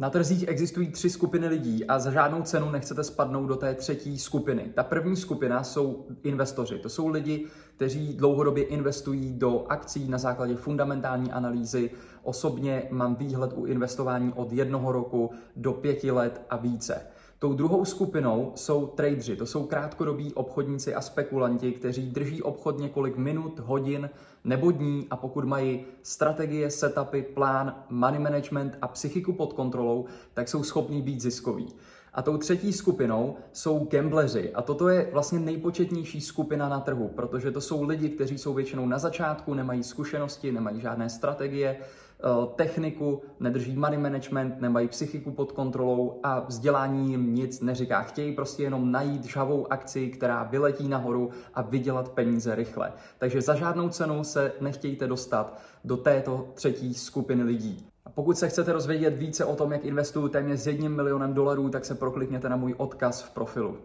Na trzích existují tři skupiny lidí a za žádnou cenu nechcete spadnout do té třetí skupiny. Ta první skupina jsou investoři. To jsou lidi, kteří dlouhodobě investují do akcí na základě fundamentální analýzy. Osobně mám výhled u investování od jednoho roku do pěti let a více. Tou druhou skupinou jsou tradeři, to jsou krátkodobí obchodníci a spekulanti, kteří drží obchod několik minut, hodin nebo dní a pokud mají strategie, setupy, plán, money management a psychiku pod kontrolou, tak jsou schopní být ziskoví. A tou třetí skupinou jsou gambleři. A toto je vlastně nejpočetnější skupina na trhu, protože to jsou lidi, kteří jsou většinou na začátku, nemají zkušenosti, nemají žádné strategie, techniku, nedrží money management, nemají psychiku pod kontrolou a vzdělání jim nic neříká. Chtějí prostě jenom najít žavou akci, která vyletí nahoru a vydělat peníze rychle. Takže za žádnou cenu se nechtějte dostat do této třetí skupiny lidí. A pokud se chcete rozvědět více o tom, jak investuju téměř s jedním milionem dolarů, tak se proklikněte na můj odkaz v profilu.